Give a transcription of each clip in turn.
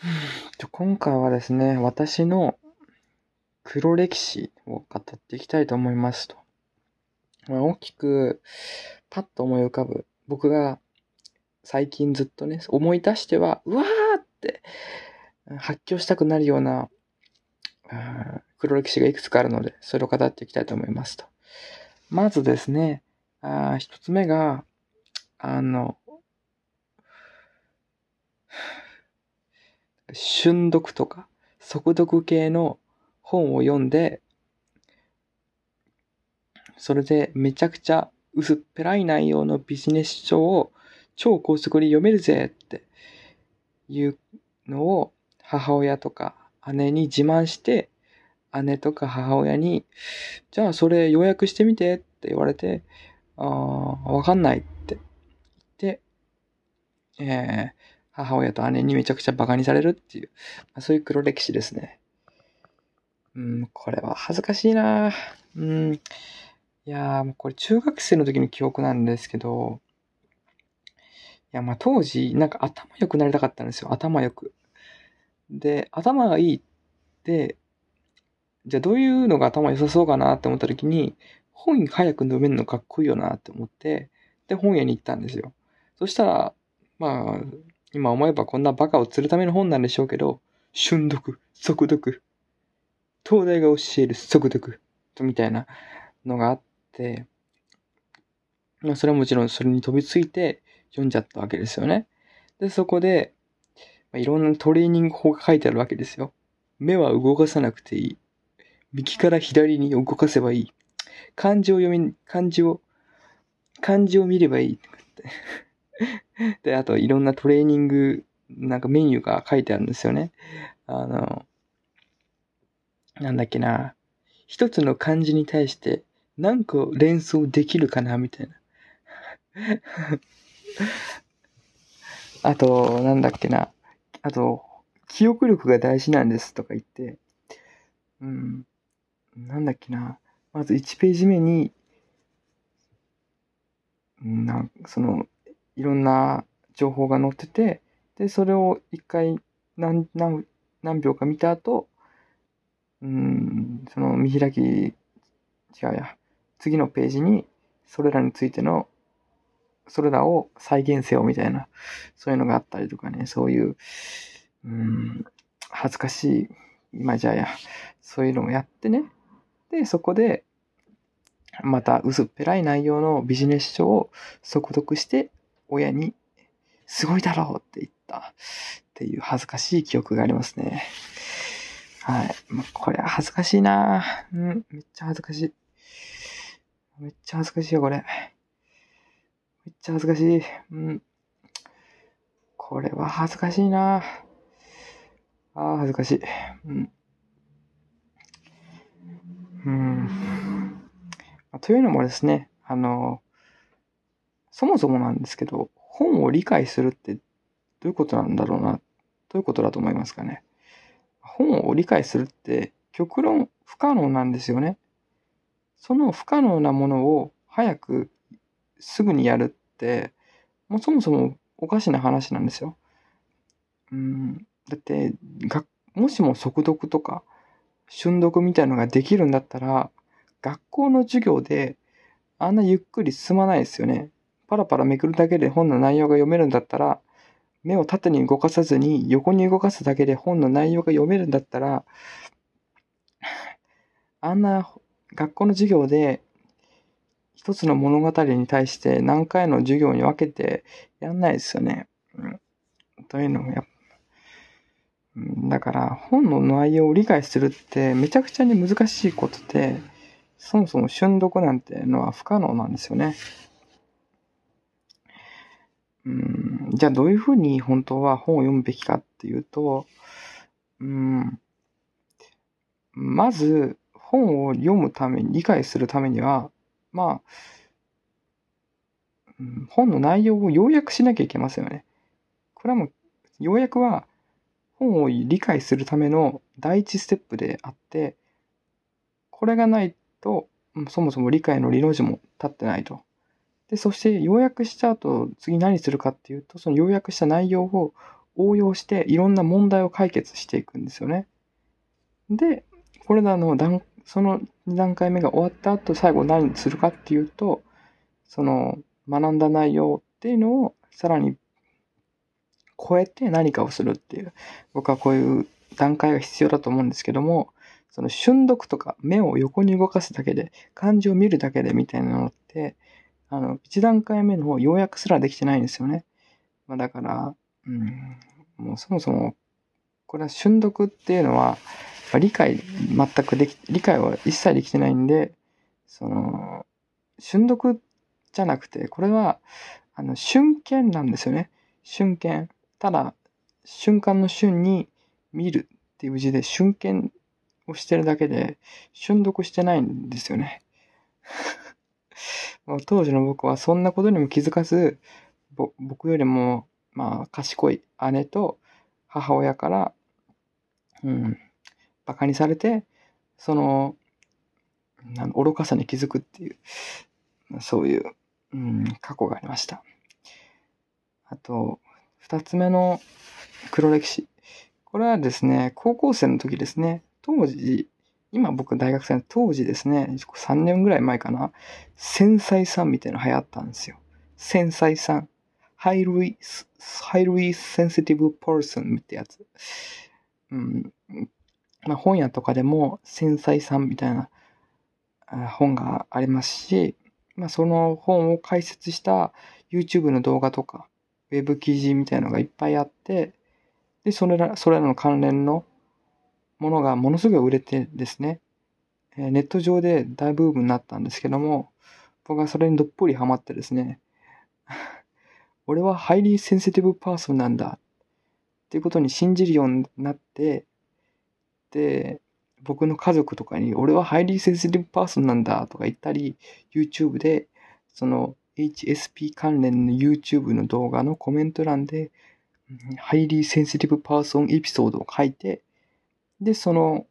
今回はですね、私の黒歴史を語っていきたいと思いますと。まあ、大きくパッと思い浮かぶ僕が最近ずっとね、思い出しては、うわーって発狂したくなるような黒歴史がいくつかあるので、それを語っていきたいと思いますと。まずですね、あ一つ目が、あの、瞬読とか速読系の本を読んで、それでめちゃくちゃ薄っぺらい内容のビジネス書を超高速で読めるぜっていうのを母親とか姉に自慢して、姉とか母親に、じゃあそれ予約してみてって言われて、ああ、わかんないって言って、えー、母親と姉にめちゃくちゃ馬鹿にされるっていう、まあ、そういう黒歴史ですね。うん、これは恥ずかしいなうん。いや、もうこれ中学生の時の記憶なんですけど、いや、まあ当時、なんか頭良くなりたかったんですよ。頭良く。で、頭がいいって、じゃあどういうのが頭良さそうかなって思った時に、本早く読めるのかっこいいよなって思って、で、本屋に行ったんですよ。そしたら、まあ、今思えばこんなバカを釣るための本なんでしょうけど、瞬読、速読、東大が教える速読、みたいなのがあって、まあ、それはもちろんそれに飛びついて読んじゃったわけですよね。で、そこで、まあ、いろんなトレーニング法が書いてあるわけですよ。目は動かさなくていい。右から左に動かせばいい。漢字を読み、漢字を、漢字を見ればいい。で、あといろんなトレーニング、なんかメニューが書いてあるんですよね。あの、なんだっけな。一つの漢字に対して何個連想できるかなみたいな。あと、なんだっけな。あと、記憶力が大事なんですとか言って、うん、なんだっけな。まず1ページ目に、なその、いろんな情報が載ってて、で、それを一回何、何、何秒か見た後、うん、その見開き、違うや、次のページに、それらについての、それらを再現せよみたいな、そういうのがあったりとかね、そういう、うん、恥ずかしい、今じゃや、そういうのをやってね、で、そこで、また薄っぺらい内容のビジネス書を速読して親にすごいだろうって言ったっていう恥ずかしい記憶がありますね。はい。まあ、これは恥ずかしいなうん、めっちゃ恥ずかしい。めっちゃ恥ずかしいよ、これ。めっちゃ恥ずかしい。うん。これは恥ずかしいなああ、恥ずかしい。うん。うん。というのもですね、あの、そもそもなんですけど、本を理解するってどういうことなんだろうな、どういうことだと思いますかね。本を理解するって極論不可能なんですよね。その不可能なものを早くすぐにやるって、もうそもそもおかしな話なんですよ。うん、だってが、もしも速読とか瞬読みたいのができるんだったら、学校の授業であんなゆっくり進まないですよね。パラパラめくるだけで本の内容が読めるんだったら、目を縦に動かさずに横に動かすだけで本の内容が読めるんだったら、あんな学校の授業で一つの物語に対して何回の授業に分けてやんないですよね。うん、というのもやっぱだから本の内容を理解するってめちゃくちゃに難しいことで、そもそも瞬読なんてのは不可能なんですよね。うん、じゃあどういうふうに本当は本を読むべきかっていうと、うん、まず本を読むために、理解するためには、まあ、うん、本の内容を要約しなきゃいけませんよね。これはもう、要約は本を理解するための第一ステップであって、これがないと、そもそも理解の理の字も立ってないと。で、そして要約した後、次何するかっていうと、その要約した内容を応用していろんな問題を解決していくんですよね。で、これらの段、その2段階目が終わった後、最後何するかっていうと、その学んだ内容っていうのをさらに超えて何かをするっていう、僕はこういう段階が必要だと思うんですけども、その瞬読とか目を横に動かすだけで、漢字を見るだけでみたいなのって、あの、1段階目の方要約すらできてないんですよね。まあ、だから、うん、もうそもそも、これは瞬読っていうのは、理解全くでき、理解は一切できてないんで、その、瞬読じゃなくて、これは、あの、瞬間なんですよね。瞬間。ただ、瞬間の瞬に見るっていう字で瞬間をしてるだけで、瞬読してないんですよね。当時の僕はそんなことにも気づかず、僕よりも、まあ、賢い姉と母親から、うん、馬鹿にされて、その、愚かさに気づくっていう、そういう、うん、過去がありました。あと、二つ目の黒歴史。これはですね、高校生の時ですね、当時、今僕大学生の当時ですね、3年ぐらい前かな、繊細さんみたいなの流行ったんですよ。繊細さん。highly, highly sensitive person ってやつ。うん。まあ本屋とかでも繊細さんみたいな本がありますし、まあその本を解説した YouTube の動画とか、ウェブ記事みたいなのがいっぱいあって、で、それら、それらの関連のものがものすごい売れてですね、ネット上で大ブームになったんですけども、僕はそれにどっぷりハマってですね、俺は Highly Sensitive Person なんだっていうことに信じるようになって、で、僕の家族とかに俺はハイリーセンシティブパーソンなんだとか言ったり、YouTube でその HSP 関連の YouTube の動画のコメント欄で、 Highly Sensitive Person エピソードを書いて、で、その、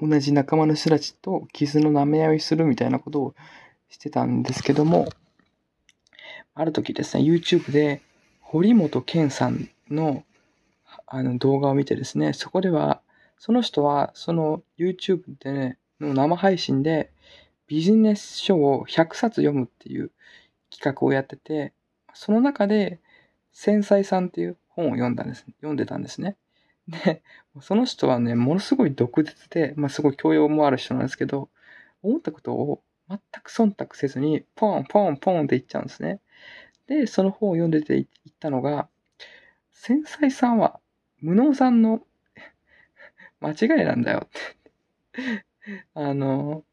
同じ仲間の人たちと傷の舐め合いするみたいなことをしてたんですけども、ある時ですね、YouTube で堀本健さんのあの動画を見てですね、そこでは、その人はその YouTube でね、の生配信でビジネス書を100冊読むっていう企画をやってて、その中で繊細さんっていう本を読んだんです、読んでたんですね。で、その人はね、ものすごい毒舌で、まあ、すごい教養もある人なんですけど、思ったことを全く忖度せずに、ポンポンポンって言っちゃうんですね。で、その本を読んでて言ったのが、繊細さんは無能さんの 間違いなんだよってあの、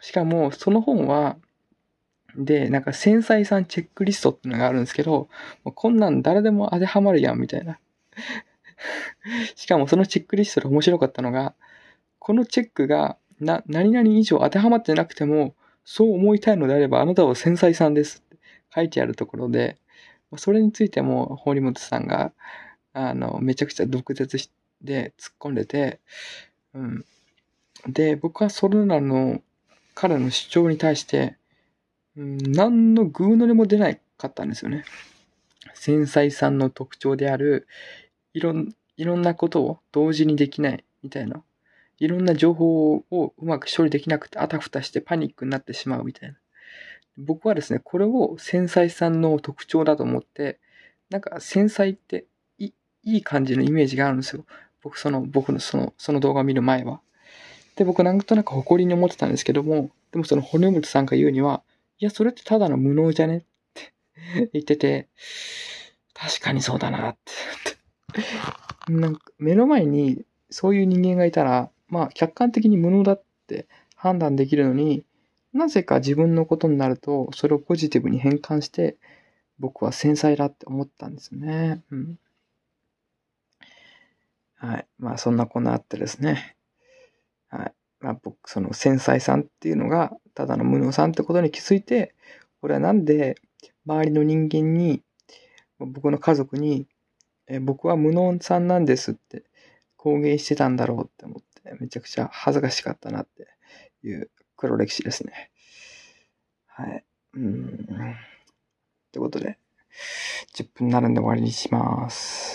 しかもその本は、で、なんか繊細さんチェックリストってのがあるんですけど、こんなん誰でも当てはまるやんみたいな。しかもそのチェックリストで面白かったのが、このチェックがな、何々以上当てはまってなくても、そう思いたいのであればあなたは繊細さんですって書いてあるところで、それについても堀本さんが、あの、めちゃくちゃ毒舌で突っ込んでて、うん。で、僕はそれらの彼の主張に対して、うん、何のグーの音も出なかったんですよね。繊細さんの特徴である、いろん、いろんなことを同時にできないみたいな。いろんな情報をうまく処理できなくてあたふたしてパニックになってしまうみたいな。僕はですね、これを繊細さんの特徴だと思って、なんか繊細っていい感じのイメージがあるんですよ。僕、その、僕のその、その動画を見る前は。で、僕なんとなく誇りに思ってたんですけども、でもその骨本さんが言うには、いや、それってただの無能じゃねって言ってて、確かにそうだなって。なんか目の前にそういう人間がいたら、まあ客観的に無能だって判断できるのに、なぜか自分のことになると、それをポジティブに変換して、僕は繊細だって思ったんですよね。うん。はい。まあそんなこんなあってですね。はい。まあ僕、その繊細さんっていうのが、ただの無能さんってことに気づいて、俺はなんで周りの人間に、僕の家族にえ僕は無能さんなんですって公言してたんだろうって思って、めちゃくちゃ恥ずかしかったなっていう黒歴史ですね。はい。うん。ってことで、10分になるんで終わりにします。